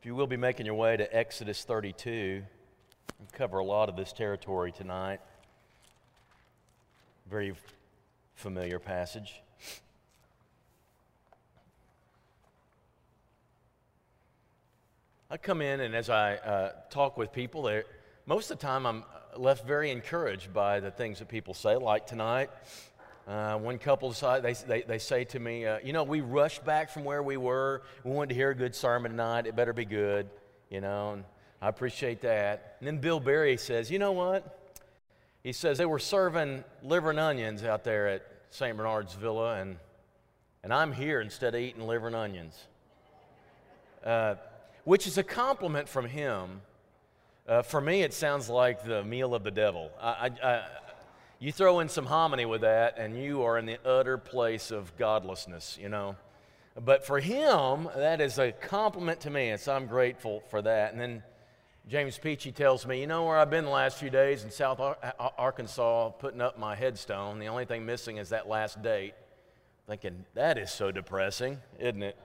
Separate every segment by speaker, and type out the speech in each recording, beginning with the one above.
Speaker 1: If you will be making your way to Exodus 32, we'll cover a lot of this territory tonight. Very familiar passage. I come in, and as I uh, talk with people, most of the time I'm left very encouraged by the things that people say, like tonight. Uh, one couple they, they, they say to me, uh, You know, we rushed back from where we were. We wanted to hear a good sermon tonight. It better be good, you know, and I appreciate that. And then Bill Berry says, You know what? He says they were serving liver and onions out there at St. Bernard's Villa, and, and I'm here instead of eating liver and onions. Uh, which is a compliment from him. Uh, for me, it sounds like the meal of the devil. I, I, I, you throw in some hominy with that, and you are in the utter place of godlessness, you know. But for him, that is a compliment to me, and so I'm grateful for that. And then James Peachy tells me, you know where I've been the last few days in South Arkansas putting up my headstone. The only thing missing is that last date. Thinking, that is so depressing, isn't it?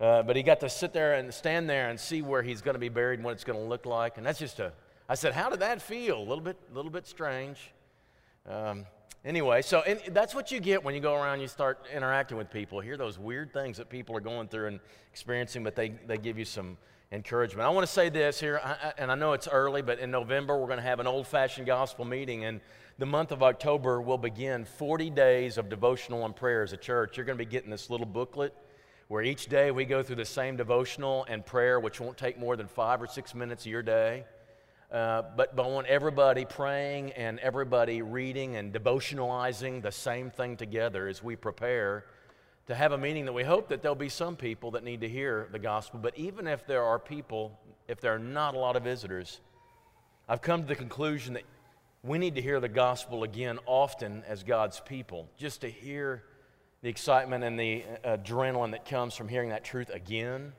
Speaker 1: Uh, but he got to sit there and stand there and see where he's going to be buried and what it's going to look like. And that's just a, I said, how did that feel? A little bit, a little bit strange. Um, anyway, so that's what you get when you go around and you start interacting with people. Hear those weird things that people are going through and experiencing, but they, they give you some encouragement. I want to say this here, I, and I know it's early, but in November we're going to have an old fashioned gospel meeting, and the month of October will begin 40 days of devotional and prayer as a church. You're going to be getting this little booklet where each day we go through the same devotional and prayer, which won't take more than five or six minutes of your day. Uh, but, but I want everybody praying and everybody reading and devotionalizing the same thing together as we prepare to have a meeting that we hope that there'll be some people that need to hear the gospel. But even if there are people, if there are not a lot of visitors, I've come to the conclusion that we need to hear the gospel again often as God's people, just to hear the excitement and the uh, adrenaline that comes from hearing that truth again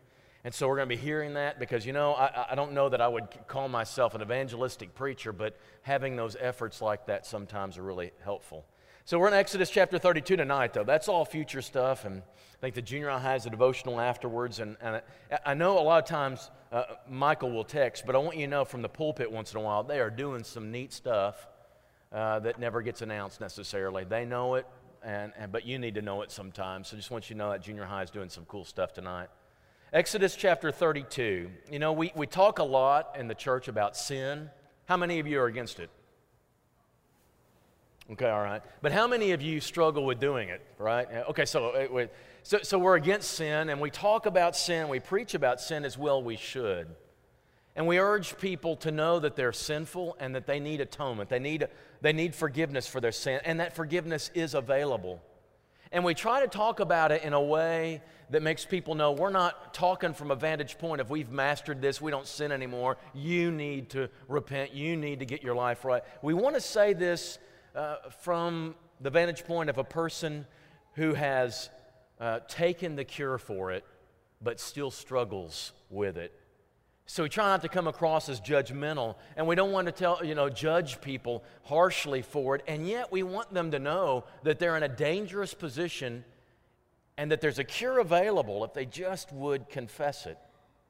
Speaker 1: and so we're going to be hearing that because, you know, I, I don't know that I would call myself an evangelistic preacher, but having those efforts like that sometimes are really helpful. So we're in Exodus chapter 32 tonight, though. That's all future stuff. And I think the junior high has a devotional afterwards. And, and I, I know a lot of times uh, Michael will text, but I want you to know from the pulpit once in a while, they are doing some neat stuff uh, that never gets announced necessarily. They know it, and, and, but you need to know it sometimes. So just want you to know that junior high is doing some cool stuff tonight. Exodus chapter 32. You know, we, we talk a lot in the church about sin. How many of you are against it? Okay, all right. But how many of you struggle with doing it, right? Okay, so, uh, so, so we're against sin, and we talk about sin, we preach about sin as well we should. And we urge people to know that they're sinful and that they need atonement. They need, they need forgiveness for their sin, and that forgiveness is available. And we try to talk about it in a way that makes people know we're not talking from a vantage point of we've mastered this, we don't sin anymore. You need to repent, you need to get your life right. We want to say this uh, from the vantage point of a person who has uh, taken the cure for it but still struggles with it. So we try not to come across as judgmental, and we don't want to tell, you know, judge people harshly for it, and yet we want them to know that they're in a dangerous position and that there's a cure available if they just would confess it,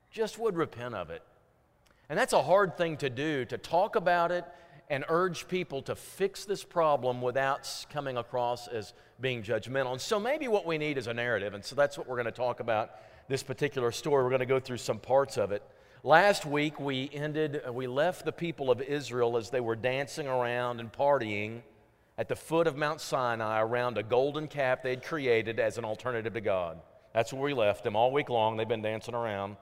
Speaker 1: just would repent of it. And that's a hard thing to do, to talk about it and urge people to fix this problem without coming across as being judgmental. And so maybe what we need is a narrative, and so that's what we're going to talk about this particular story. We're going to go through some parts of it. Last week, we ended, uh, we left the people of Israel as they were dancing around and partying at the foot of Mount Sinai around a golden calf they'd created as an alternative to God. That's where we left them all week long. They've been dancing around.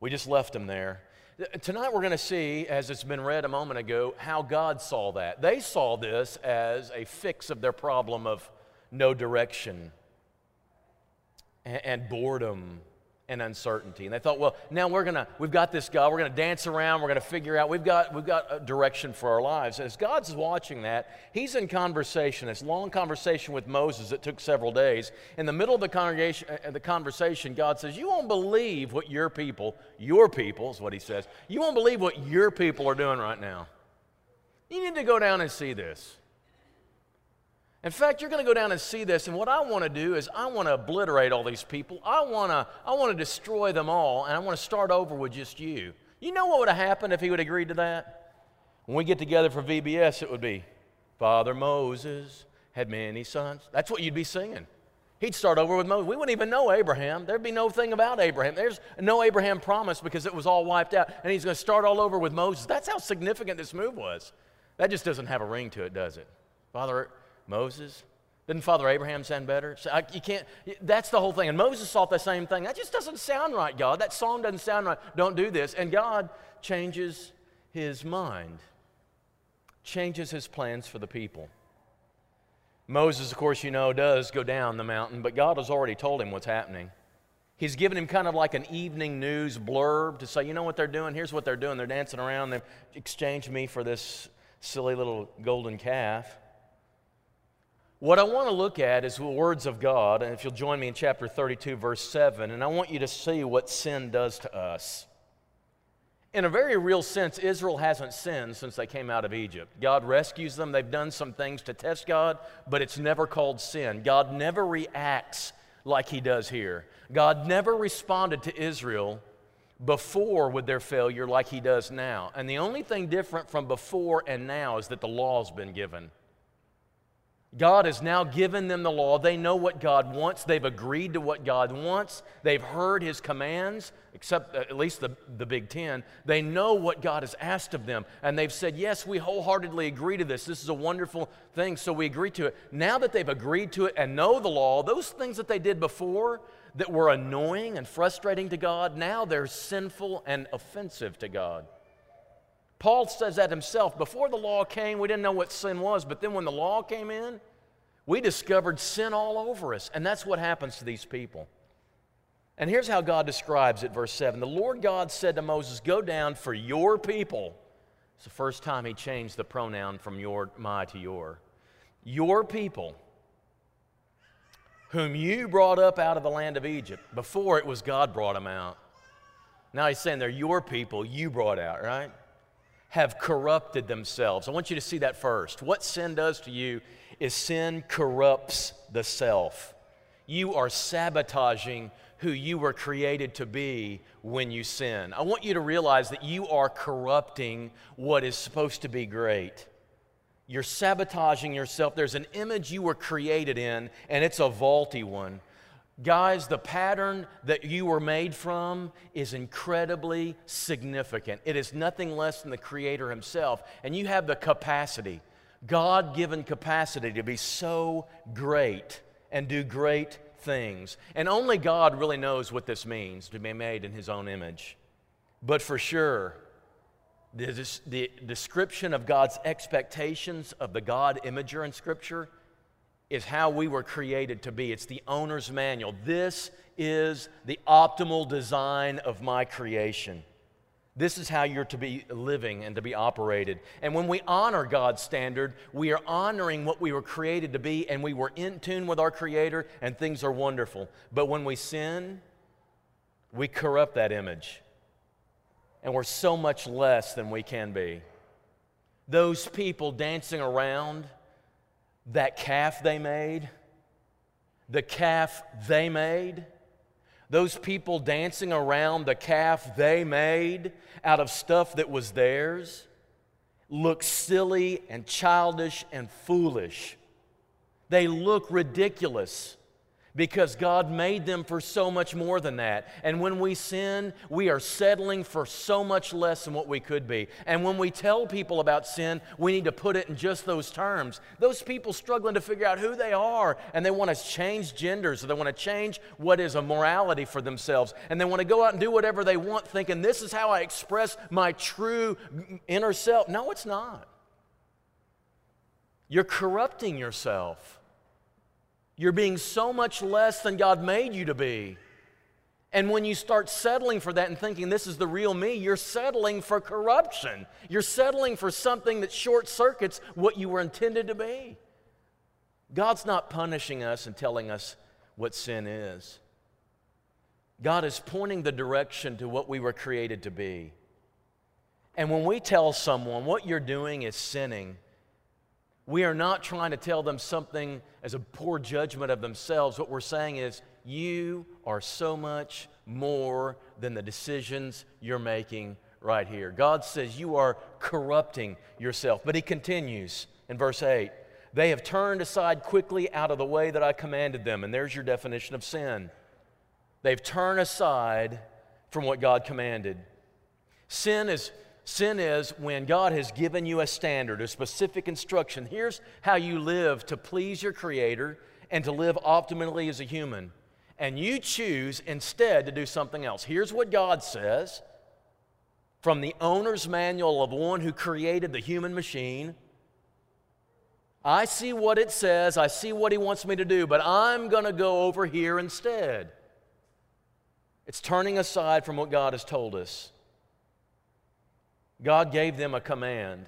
Speaker 1: We just left them there. Tonight, we're going to see, as it's been read a moment ago, how God saw that. They saw this as a fix of their problem of no direction and boredom and uncertainty. And they thought, well, now we're gonna, we've got this God, we're gonna dance around, we're gonna figure out, we've got, we've got a direction for our lives. As God's watching that, He's in conversation, this long conversation with Moses that took several days. In the middle of the congregation, uh, the conversation, God says, You won't believe what your people, your people is what He says, you won't believe what your people are doing right now. You need to go down and see this. In fact, you're going to go down and see this, and what I want to do is I want to obliterate all these people. I want to, I want to destroy them all, and I want to start over with just you. You know what would have happened if he would have agreed to that? When we get together for VBS, it would be Father Moses had many sons. That's what you'd be singing. He'd start over with Moses. We wouldn't even know Abraham. There'd be no thing about Abraham. There's no Abraham promise because it was all wiped out. And he's going to start all over with Moses. That's how significant this move was. That just doesn't have a ring to it, does it? Father Moses? Didn't Father Abraham sound better? So I, you can't, that's the whole thing. And Moses thought the same thing. That just doesn't sound right, God. That song doesn't sound right. Don't do this. And God changes his mind, changes his plans for the people. Moses, of course, you know, does go down the mountain, but God has already told him what's happening. He's given him kind of like an evening news blurb to say, you know what they're doing? Here's what they're doing. They're dancing around. They've exchanged me for this silly little golden calf. What I want to look at is the words of God, and if you'll join me in chapter 32, verse 7, and I want you to see what sin does to us. In a very real sense, Israel hasn't sinned since they came out of Egypt. God rescues them. They've done some things to test God, but it's never called sin. God never reacts like he does here. God never responded to Israel before with their failure like he does now. And the only thing different from before and now is that the law's been given. God has now given them the law. They know what God wants. They've agreed to what God wants. They've heard His commands, except uh, at least the, the Big Ten. They know what God has asked of them. And they've said, Yes, we wholeheartedly agree to this. This is a wonderful thing, so we agree to it. Now that they've agreed to it and know the law, those things that they did before that were annoying and frustrating to God, now they're sinful and offensive to God. Paul says that himself. Before the law came, we didn't know what sin was, but then when the law came in, we discovered sin all over us. And that's what happens to these people. And here's how God describes it, verse 7. The Lord God said to Moses, Go down for your people. It's the first time he changed the pronoun from your, my to your. Your people, whom you brought up out of the land of Egypt. Before it was God brought them out. Now he's saying they're your people you brought out, right? Have corrupted themselves. I want you to see that first. What sin does to you is sin corrupts the self. You are sabotaging who you were created to be when you sin. I want you to realize that you are corrupting what is supposed to be great. You're sabotaging yourself. There's an image you were created in, and it's a vaulty one. Guys, the pattern that you were made from is incredibly significant. It is nothing less than the Creator Himself. And you have the capacity, God given capacity, to be so great and do great things. And only God really knows what this means to be made in His own image. But for sure, the, the description of God's expectations of the God imager in Scripture is how we were created to be. It's the owner's manual. This is the optimal design of my creation. This is how you're to be living and to be operated. And when we honor God's standard, we are honoring what we were created to be, and we were in tune with our Creator, and things are wonderful. But when we sin, we corrupt that image, and we're so much less than we can be. Those people dancing around, that calf they made, the calf they made, those people dancing around the calf they made out of stuff that was theirs, look silly and childish and foolish. They look ridiculous because God made them for so much more than that. And when we sin, we are settling for so much less than what we could be. And when we tell people about sin, we need to put it in just those terms. Those people struggling to figure out who they are, and they want to change genders, or they want to change what is a morality for themselves, and they want to go out and do whatever they want, thinking, this is how I express my true inner self. No, it's not. You're corrupting yourself. You're being so much less than God made you to be. And when you start settling for that and thinking this is the real me, you're settling for corruption. You're settling for something that short circuits what you were intended to be. God's not punishing us and telling us what sin is. God is pointing the direction to what we were created to be. And when we tell someone what you're doing is sinning, We are not trying to tell them something as a poor judgment of themselves. What we're saying is, you are so much more than the decisions you're making right here. God says you are corrupting yourself. But he continues in verse 8 They have turned aside quickly out of the way that I commanded them. And there's your definition of sin. They've turned aside from what God commanded. Sin is Sin is when God has given you a standard, a specific instruction. Here's how you live to please your Creator and to live optimally as a human. And you choose instead to do something else. Here's what God says from the owner's manual of one who created the human machine. I see what it says, I see what He wants me to do, but I'm going to go over here instead. It's turning aside from what God has told us. God gave them a command.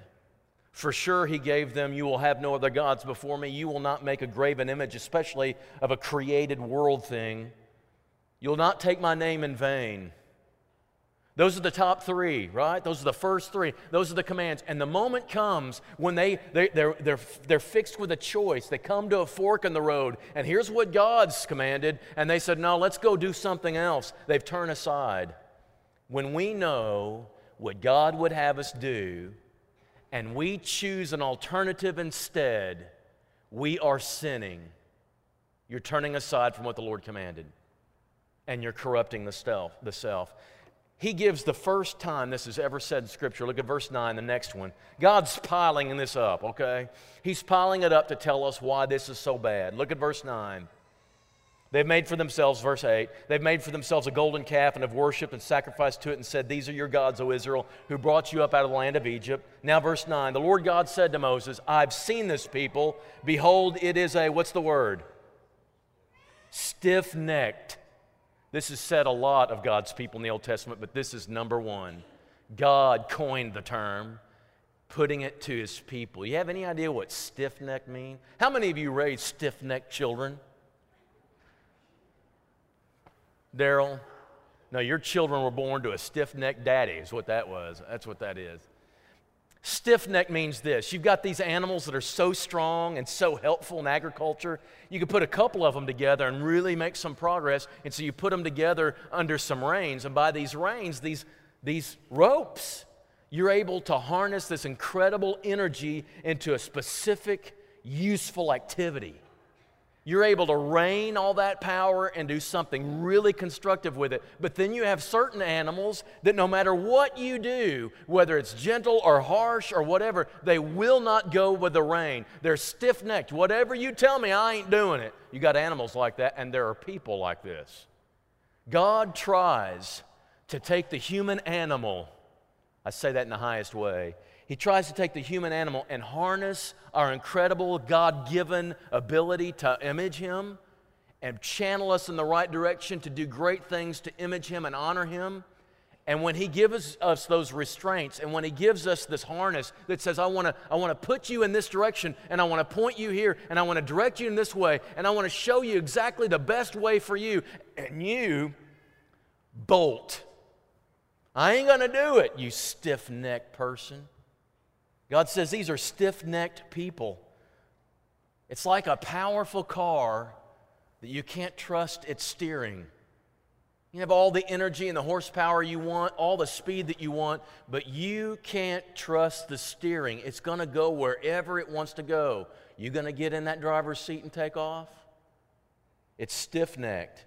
Speaker 1: For sure, He gave them, You will have no other gods before me. You will not make a graven image, especially of a created world thing. You'll not take my name in vain. Those are the top three, right? Those are the first three. Those are the commands. And the moment comes when they, they, they're, they're, they're fixed with a choice. They come to a fork in the road. And here's what God's commanded. And they said, No, let's go do something else. They've turned aside. When we know what God would have us do, and we choose an alternative instead, we are sinning. You're turning aside from what the Lord commanded, and you're corrupting the self. The self. He gives the first time this is ever said in Scripture. Look at verse 9, the next one. God's piling this up, okay? He's piling it up to tell us why this is so bad. Look at verse 9. They've made for themselves, verse 8, they've made for themselves a golden calf and have worshiped and sacrificed to it and said, These are your gods, O Israel, who brought you up out of the land of Egypt. Now, verse 9, the Lord God said to Moses, I've seen this people. Behold, it is a, what's the word? Stiff necked. This is said a lot of God's people in the Old Testament, but this is number one. God coined the term, putting it to his people. You have any idea what stiff necked mean? How many of you raised stiff necked children? Daryl? No, your children were born to a stiff necked daddy, is what that was. That's what that is. Stiff neck means this you've got these animals that are so strong and so helpful in agriculture. You can put a couple of them together and really make some progress. And so you put them together under some reins. And by these reins, these, these ropes, you're able to harness this incredible energy into a specific, useful activity. You're able to rein all that power and do something really constructive with it. But then you have certain animals that no matter what you do, whether it's gentle or harsh or whatever, they will not go with the rein. They're stiff necked. Whatever you tell me, I ain't doing it. You got animals like that, and there are people like this. God tries to take the human animal, I say that in the highest way, he tries to take the human animal and harness our incredible God given ability to image Him and channel us in the right direction to do great things to image Him and honor Him. And when He gives us those restraints and when He gives us this harness that says, I want to I wanna put you in this direction and I want to point you here and I want to direct you in this way and I want to show you exactly the best way for you, and you bolt. I ain't to do it, you stiff necked person. God says these are stiff necked people. It's like a powerful car that you can't trust its steering. You have all the energy and the horsepower you want, all the speed that you want, but you can't trust the steering. It's going to go wherever it wants to go. You going to get in that driver's seat and take off? It's stiff necked.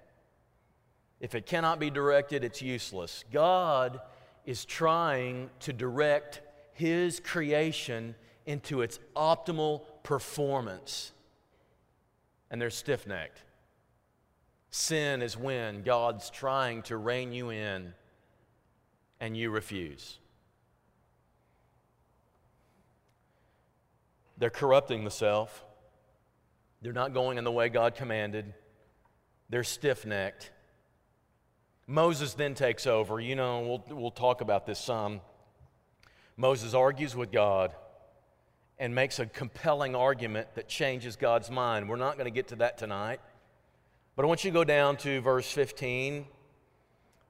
Speaker 1: If it cannot be directed, it's useless. God is trying to direct his creation into its optimal performance. And they're stiff necked. Sin is when God's trying to rein you in and you refuse. They're corrupting the self. They're not going in the way God commanded. They're stiff necked. Moses then takes over. You know, we'll, we'll talk about this some. Moses argues with God and makes a compelling argument that changes God's mind. We're not going to get to that tonight. But I want you to go down to verse 15,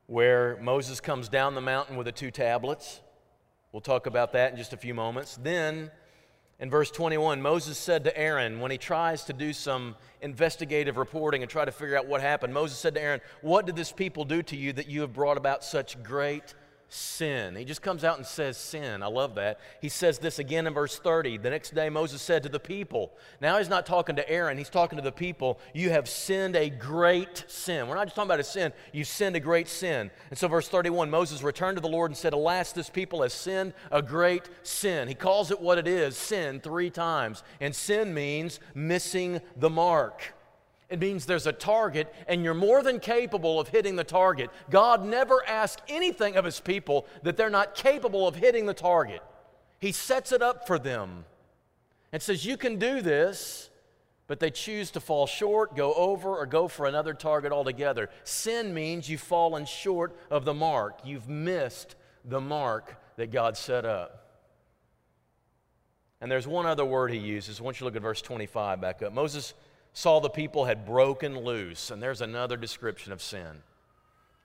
Speaker 1: where Moses comes down the mountain with the two tablets. We'll talk about that in just a few moments. Then In verse 21, Moses said to Aaron, when he tries to do some investigative reporting and try to figure out what happened, Moses said to Aaron, What did this people do to you that you have brought about such great sin. He just comes out and says sin. I love that. He says this again in verse 30. The next day, Moses said to the people, now he's not talking to Aaron, he's talking to the people, You have sinned a great sin. We're not just talking about a sin, you've sinned a great sin. And so, verse 31, Moses returned to the Lord and said, Alas, this people has sinned a great sin. He calls it what it is sin three times. And sin means missing the mark. It means there's a target and you're more than capable of hitting the target. God never asks anything of his people that they're not capable of hitting the target. He sets it up for them and says, You can do this, but they choose to fall short, go over, or go for another target altogether. Sin means you've fallen short of the mark, you've missed the mark that God set up. And there's one other word he uses. I want you to look at verse 25 back up. Moses saw the people had broken loose, and there's another description of sin.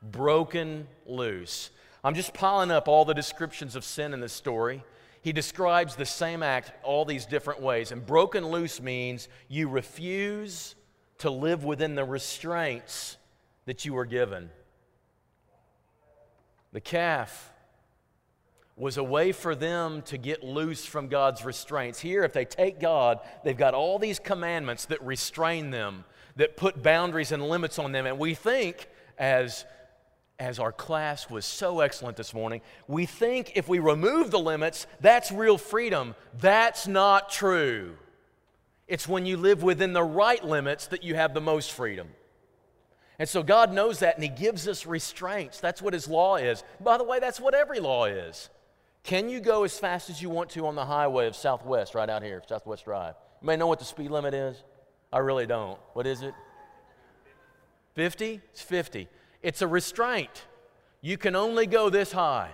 Speaker 1: Broken loose. I'm just piling up all the descriptions of sin in this story. He describes the same act all these different ways. And broken loose means you refuse to live within the restraints that you were given. The calf was a way for them to get loose from God's restraints. Here, if they take God, they've got all these commandments that restrain them, that put boundaries and limits on them. And we think, as, as our class was so excellent this morning, we think if we remove the limits, that's real freedom. That's not true. It's when you live within the right limits that you have the most freedom. And so God knows that and He gives us restraints. That's what His law is. By the way, that's what every law is. Can you go as fast as you want to on the highway of Southwest, right out here, Southwest Drive? You may know what the speed limit is. I really don't. What is it? 50? It's 50. It's a restraint. You can only go this high.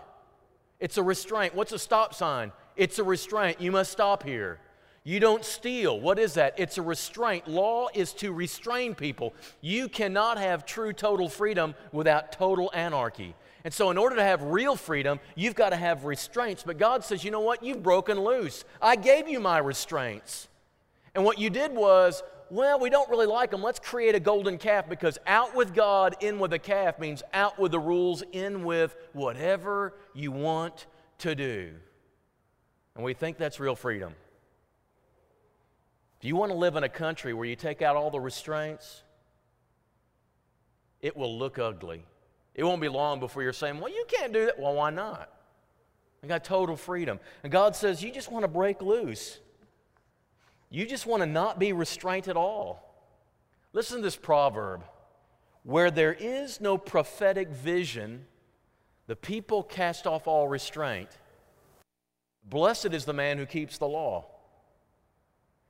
Speaker 1: It's a restraint. What's a stop sign? It's a restraint. You must stop here. You don't steal. What is that? It's a restraint. Law is to restrain people. You cannot have true total freedom without total anarchy. And so, in order to have real freedom, you've got to have restraints. But God says, you know what? You've broken loose. I gave you my restraints. And what you did was, well, we don't really like them. Let's create a golden calf because out with God, in with a calf means out with the rules, in with whatever you want to do. And we think that's real freedom. Do you want to live in a country where you take out all the restraints? It will look ugly. It won't be long before you're saying, Well, you can't do that. Well, why not? I got total freedom. And God says, You just want to break loose. You just want to not be restrained at all. Listen to this proverb where there is no prophetic vision, the people cast off all restraint. Blessed is the man who keeps the law.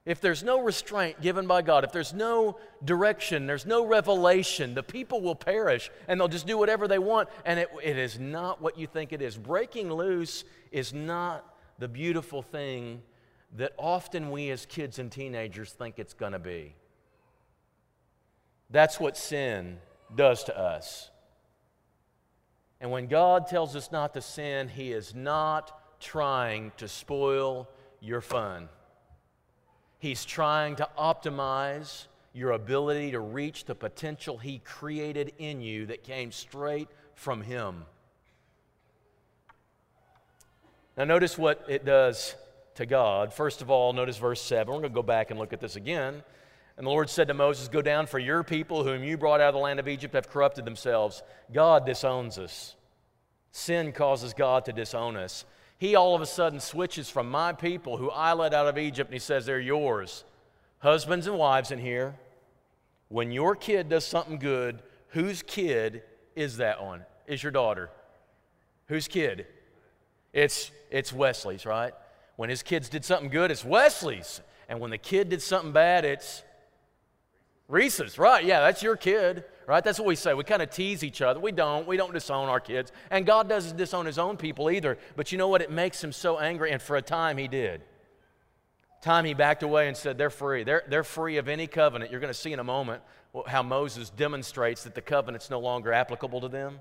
Speaker 1: If there's no restraint given by God, if there's no direction, there's no revelation, the people will perish and they'll just do whatever they want. And it, it is not what you think it is. Breaking loose is not the beautiful thing that often we as kids and teenagers think it's going to be. That's what sin does to us. And when God tells us not to sin, He is not trying to spoil your fun. He's trying to optimize your ability to reach the potential He created in you that came straight from Him. Now, notice what it does to God. First of all, notice verse 7. We're going to go back and look at this again. And the Lord said to Moses, Go down, for your people, whom you brought out of the land of Egypt, have corrupted themselves. God disowns us. Sin causes God to disown us he all of a sudden switches from my people who I led out of Egypt and he says, They're yours. Husbands and wives in here, when your kid does something good, whose kid is that one? Is your daughter? Whose kid? It's, it's Wesley's, right? When his kids did something good, it's Wesley's. And when the kid did something bad, it's Reese's, right? Yeah, that's your kid right? That's what we say. We kind of tease each other. We don't. We don't disown our kids. And God doesn't disown his own people either. But you know what? It makes him so angry. And for a time, he did. Time he backed away and said, They're free. They're, they're free of any covenant. You're going to see in a moment how Moses demonstrates that the covenant's no longer applicable to them.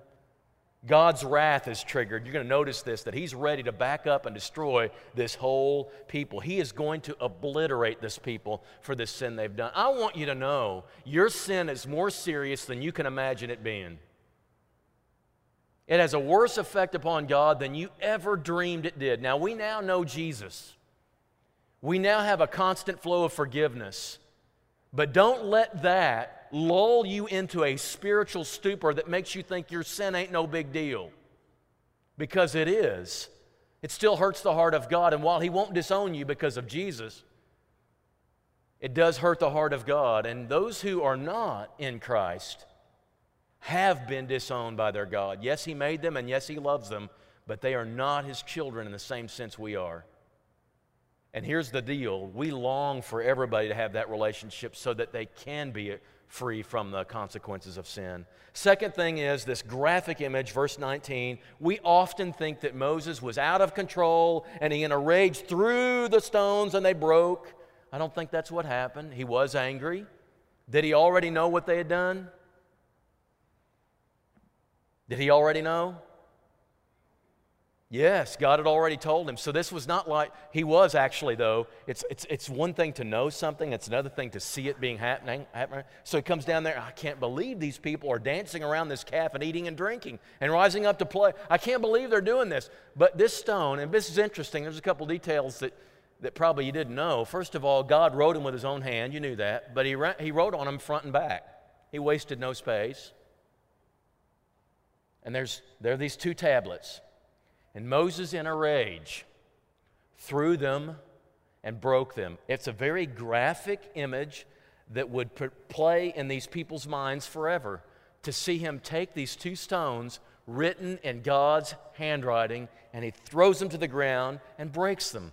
Speaker 1: God's wrath is triggered. You're going to notice this that He's ready to back up and destroy this whole people. He is going to obliterate this people for this sin they've done. I want you to know your sin is more serious than you can imagine it being. It has a worse effect upon God than you ever dreamed it did. Now, we now know Jesus. We now have a constant flow of forgiveness. But don't let that lull you into a spiritual stupor that makes you think your sin ain't no big deal. Because it is. It still hurts the heart of God. And while He won't disown you because of Jesus, it does hurt the heart of God. And those who are not in Christ have been disowned by their God. Yes, He made them, and yes, He loves them, but they are not His children in the same sense we are. And here's the deal we long for everybody to have that relationship so that they can be free from the consequences of sin. Second thing is this graphic image, verse 19. We often think that Moses was out of control and he in a rage threw the stones and they broke. I don't think that's what happened. He was angry. Did he already know what they had done? Did he already know? Yes, God had already told him. So this was not like he was actually, though. It's, it's, it's one thing to know something, it's another thing to see it being happening, happening. So he comes down there. I can't believe these people are dancing around this calf and eating and drinking and rising up to play. I can't believe they're doing this. But this stone, and this is interesting, there's a couple details that, that probably you didn't know. First of all, God wrote him with his own hand. You knew that. But he, he wrote on him front and back, he wasted no space. And there's, there are these two tablets. And Moses, in a rage, threw them and broke them. It's a very graphic image that would play in these people's minds forever to see him take these two stones written in God's handwriting and he throws them to the ground and breaks them.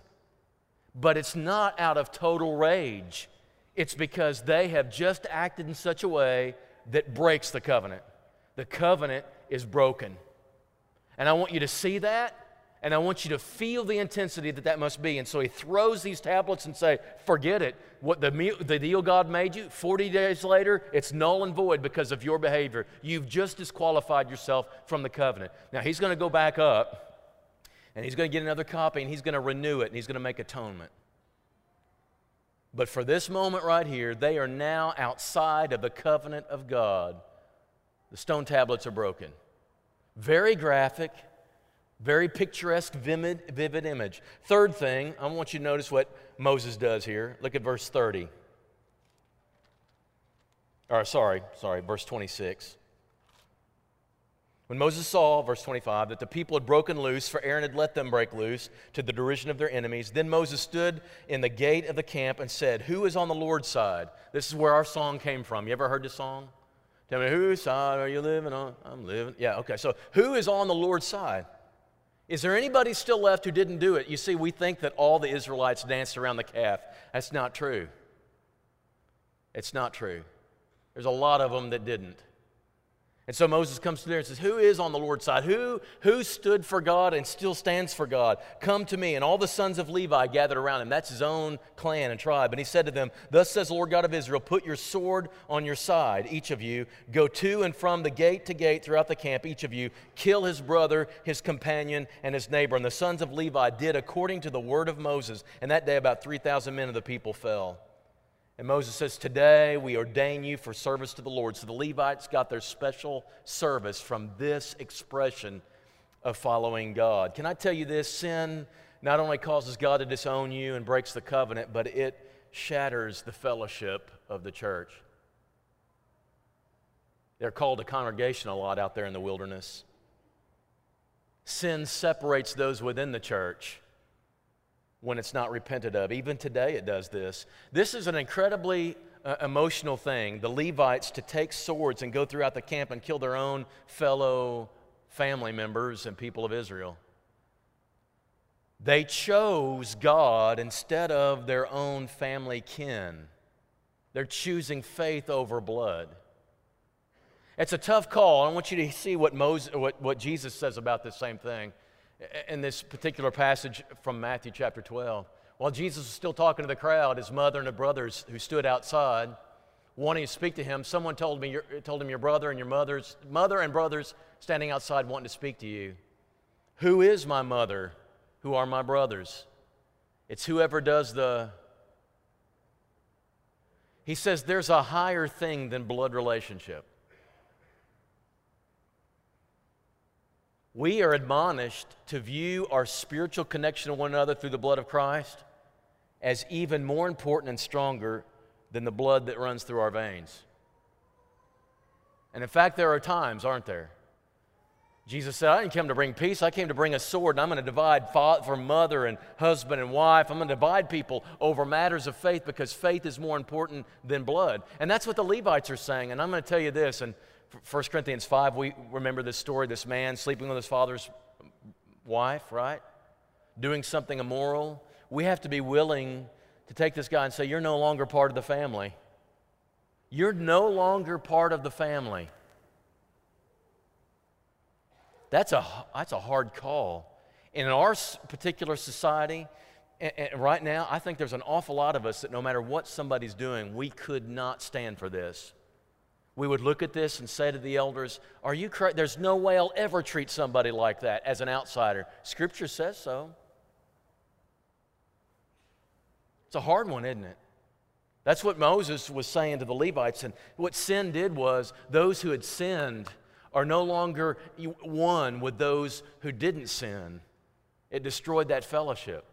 Speaker 1: But it's not out of total rage, it's because they have just acted in such a way that breaks the covenant. The covenant is broken. And I want you to see that, and I want you to feel the intensity that that must be. And so he throws these tablets and say, "Forget it. What the, the deal God made you, 40 days later, it's null and void because of your behavior. You've just disqualified yourself from the covenant." Now he's going to go back up, and he's going to get another copy, and he's going to renew it, and he's going to make atonement. But for this moment right here, they are now outside of the covenant of God. The stone tablets are broken. Very graphic, very picturesque, vivid, vivid image. Third thing, I want you to notice what Moses does here. Look at verse 30. Or, sorry, sorry, verse 26. When Moses saw, verse 25, that the people had broken loose, for Aaron had let them break loose to the derision of their enemies, then Moses stood in the gate of the camp and said, Who is on the Lord's side? This is where our song came from. You ever heard this song? Tell me, whose side are you living on? I'm living. Yeah, okay. So, who is on the Lord's side? Is there anybody still left who didn't do it? You see, we think that all the Israelites danced around the calf. That's not true. It's not true. There's a lot of them that didn't. And so Moses comes to there and says, Who is on the Lord's side? Who, who stood for God and still stands for God? Come to me. And all the sons of Levi gathered around him. That's his own clan and tribe. And he said to them, Thus says the Lord God of Israel, Put your sword on your side, each of you. Go to and from the gate to gate throughout the camp, each of you. Kill his brother, his companion, and his neighbor. And the sons of Levi did according to the word of Moses. And that day about 3,000 men of the people fell. And Moses says, Today we ordain you for service to the Lord. So the Levites got their special service from this expression of following God. Can I tell you this? Sin not only causes God to disown you and breaks the covenant, but it shatters the fellowship of the church. They're called a congregation a lot out there in the wilderness. Sin separates those within the church when it's not repented of. Even today, it does this. This is an incredibly uh, emotional thing. The Levites to take swords and go throughout the camp and kill their own fellow family members and people of Israel. They chose God instead of their own family kin. They're choosing faith over blood. It's a tough call. I want you to see what, Moses, what, what Jesus says about this same thing in this particular passage from Matthew chapter 12. While Jesus was still talking to the crowd, his mother and the brothers who stood outside, wanting to speak to him, someone told, me, told him, Your brother and your mother's mother and brothers standing outside wanting to speak to you. Who is my mother? Who are my brothers? It's whoever does the. He says there's a higher thing than blood relationship. We are admonished to view our spiritual connection to one another through the blood of Christ as even more important and stronger than the blood that runs through our veins. And in fact, there are times, aren't there? Jesus said, I didn't come to bring peace. I came to bring a sword, and I'm going to divide father from mother and husband and wife. I'm going to divide people over matters of faith because faith is more important than blood. And that's what the Levites are saying. And I'm going to tell you this, and 1 Corinthians 5, we remember this story this man sleeping with his father's wife, right? Doing something immoral we have to be willing to take this guy and say, You're no longer part of the family. You're no longer part of the family. That's a, that's a hard call. In our particular society, right now, I think there's an awful lot of us that no matter what somebody's doing, we could not stand for this. We would look at this and say to the elders, Are you correct? There's no way I'll ever treat somebody like that as an outsider. Scripture says so. It's a hard one, isn't it? That's what Moses was saying to the Levites. And what sin did was those who had sinned are no longer one with those who didn't sin. It destroyed that fellowship.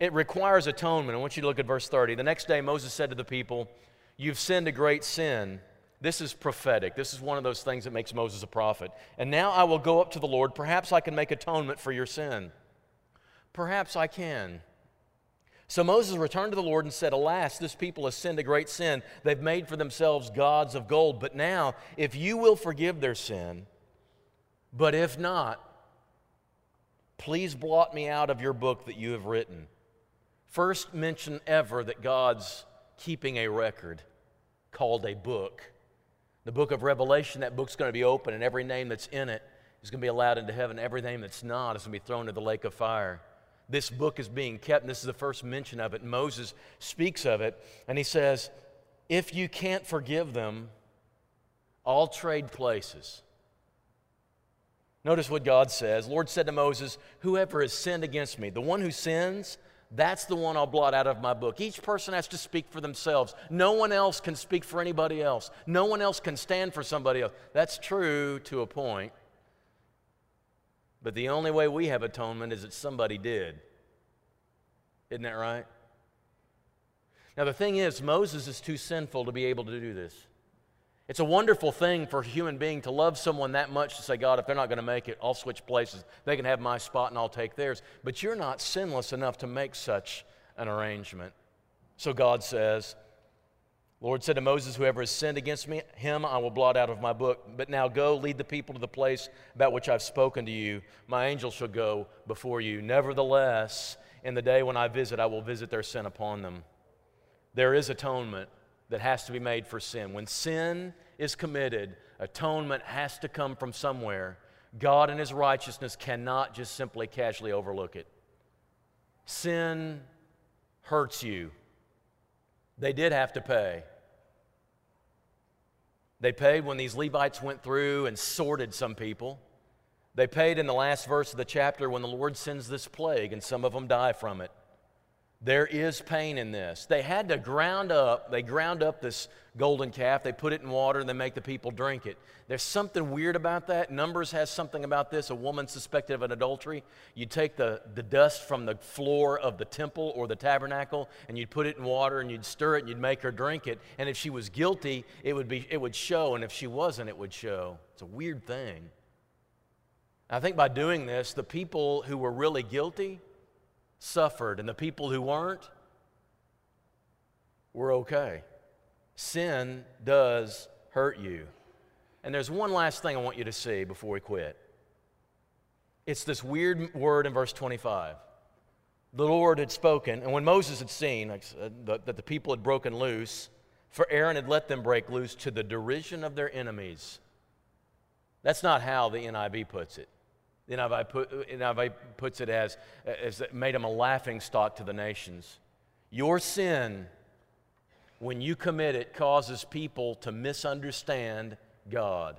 Speaker 1: It requires atonement. I want you to look at verse 30. The next day, Moses said to the people, You've sinned a great sin. This is prophetic. This is one of those things that makes Moses a prophet. And now I will go up to the Lord. Perhaps I can make atonement for your sin. Perhaps I can. So Moses returned to the Lord and said, Alas, this people has sinned a great sin. They've made for themselves gods of gold. But now, if you will forgive their sin, but if not, please blot me out of your book that you have written. First mention ever that God's keeping a record called a book. The book of Revelation, that book's going to be open, and every name that's in it is going to be allowed into heaven. Every name that's not is going to be thrown into the lake of fire this book is being kept. And this is the first mention of it. Moses speaks of it, and he says, If you can't forgive them, I'll trade places. Notice what God says. Lord said to Moses, Whoever has sinned against me, the one who sins, that's the one I'll blot out of my book. Each person has to speak for themselves. No one else can speak for anybody else. No one else can stand for somebody else. That's true to a point. But the only way we have atonement is that somebody did. Isn't that right? Now, the thing is, Moses is too sinful to be able to do this. It's a wonderful thing for a human being to love someone that much to say, God, if they're not going to make it, I'll switch places. They can have my spot and I'll take theirs. But you're not sinless enough to make such an arrangement. So God says, Lord said to Moses, Whoever has sinned against me, him I will blot out of my book. But now go, lead the people to the place about which I've spoken to you. My angel shall go before you. Nevertheless, in the day when I visit, I will visit their sin upon them. There is atonement that has to be made for sin. When sin is committed, atonement has to come from somewhere. God in His righteousness cannot just simply casually overlook it. Sin hurts you. They did have to pay. They paid when these Levites went through and sorted some people. They paid in the last verse of the chapter when the Lord sends this plague and some of them die from it. There is pain in this. They had to ground up, they ground up this golden calf, they put it in water, and they make the people drink it. There's something weird about that. Numbers has something about this. A woman suspected of an adultery, you take the, the dust from the floor of the temple or the tabernacle, and you'd put it in water and you'd stir it and you'd make her drink it. And if she was guilty, it would, be, it would show, and if she wasn't, it would show. It's a weird thing. I think by doing this, the people who were really guilty suffered, and the people who weren't were okay. Sin does hurt you. And there's one last thing I want you to see before we quit. It's this weird word in verse 25. The Lord had spoken, and when Moses had seen uh, that the people had broken loose, for Aaron had let them break loose to the derision of their enemies. That's not how the NIV puts it. The NIV, put, NIV puts it as, as made him a laughing stock to the nations. Your sin, when you commit it, causes people to misunderstand God.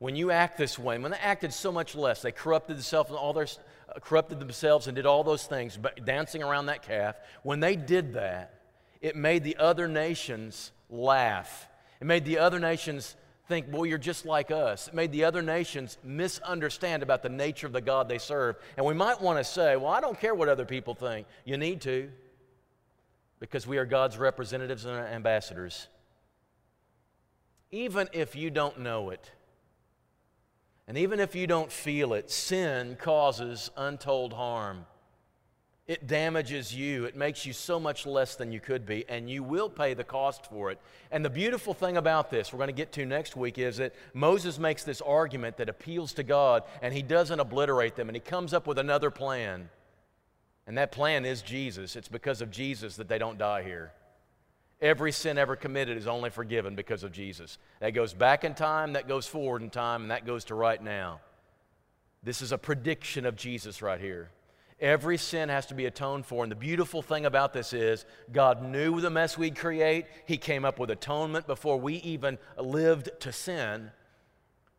Speaker 1: when you act this way, when they acted so much less, they corrupted themselves and all their uh, corrupted themselves and did all those things, dancing around that calf. When they did that, it made the other nations laugh. It made the other nations think, boy, you're just like us. It made the other nations misunderstand about the nature of the God they serve. And we might want to say, well, I don't care what other people think. You need to, because we are God's representatives and ambassadors. Even if you don't know it, and even if you don't feel it, sin causes untold harm. It damages you. It makes you so much less than you could be, and you will pay the cost for it. And the beautiful thing about this, we're going to get to next week, is that Moses makes this argument that appeals to God, and he doesn't obliterate them, and he comes up with another plan. And that plan is Jesus. It's because of Jesus that they don't die here. Every sin ever committed is only forgiven because of Jesus. That goes back in time, that goes forward in time, and that goes to right now. This is a prediction of Jesus right here. Every sin has to be atoned for. And the beautiful thing about this is God knew the mess we'd create. He came up with atonement before we even lived to sin.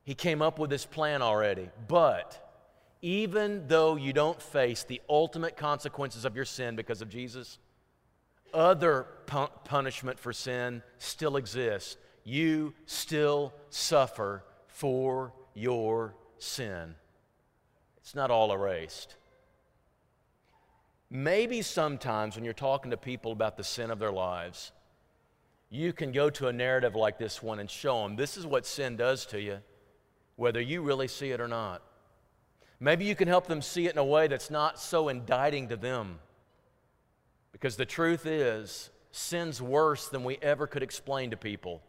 Speaker 1: He came up with this plan already. But even though you don't face the ultimate consequences of your sin because of Jesus, other punishment for sin still exists. You still suffer for your sin. It's not all erased. Maybe sometimes when you're talking to people about the sin of their lives, you can go to a narrative like this one and show them this is what sin does to you, whether you really see it or not. Maybe you can help them see it in a way that's not so indicting to them. Because the truth is, sin's worse than we ever could explain to people.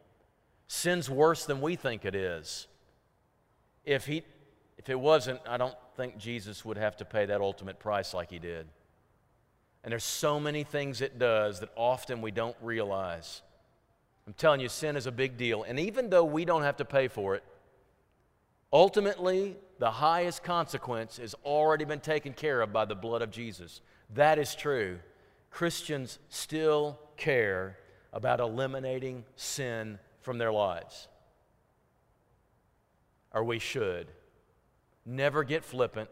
Speaker 1: Sin's worse than we think it is. If, he, if it wasn't, I don't think Jesus would have to pay that ultimate price like he did. And there's so many things it does that often we don't realize. I'm telling you, sin is a big deal. And even though we don't have to pay for it, ultimately, the highest consequence has already been taken care of by the blood of Jesus. That is true. Christians still care about eliminating sin from their lives. Or we should. Never get flippant,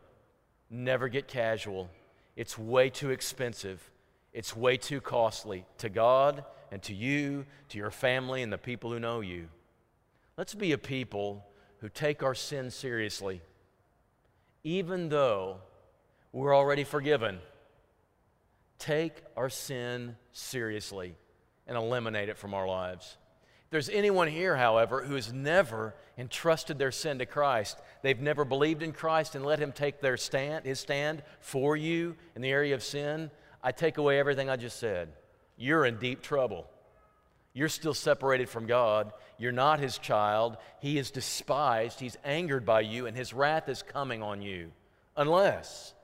Speaker 1: never get casual. It's way too expensive, it's way too costly to God and to you, to your family, and the people who know you. Let's be a people who take our sin seriously, even though we're already forgiven take our sin seriously and eliminate it from our lives. There's anyone here, however, who has never entrusted their sin to Christ, they've never believed in Christ and let Him take their stand, His stand for you in the area of sin, I take away everything I just said. You're in deep trouble. You're still separated from God. You're not His child. He is despised. He's angered by you, and His wrath is coming on you. Unless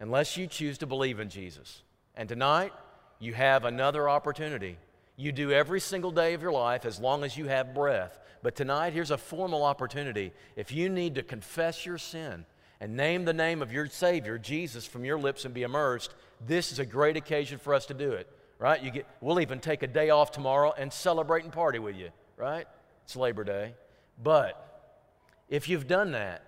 Speaker 1: unless you choose to believe in Jesus. And tonight, you have another opportunity. You do every single day of your life as long as you have breath. But tonight, here's a formal opportunity. If you need to confess your sin and name the name of your Savior, Jesus, from your lips and be immersed, this is a great occasion for us to do it, right? You get, we'll even take a day off tomorrow and celebrate and party with you, right? It's Labor Day. But if you've done that,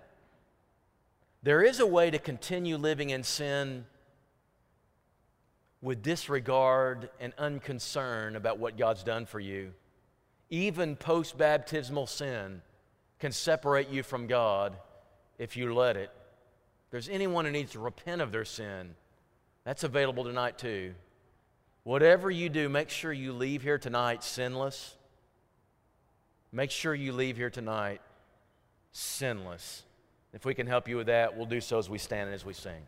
Speaker 1: there is a way to continue living in sin with disregard and unconcern about what God's done for you. Even post baptismal sin can separate you from God if you let it. If there's anyone who needs to repent of their sin, that's available tonight too. Whatever you do, make sure you leave here tonight sinless. Make sure you leave here tonight sinless. If we can help you with that, we'll do so as we stand and as we sing.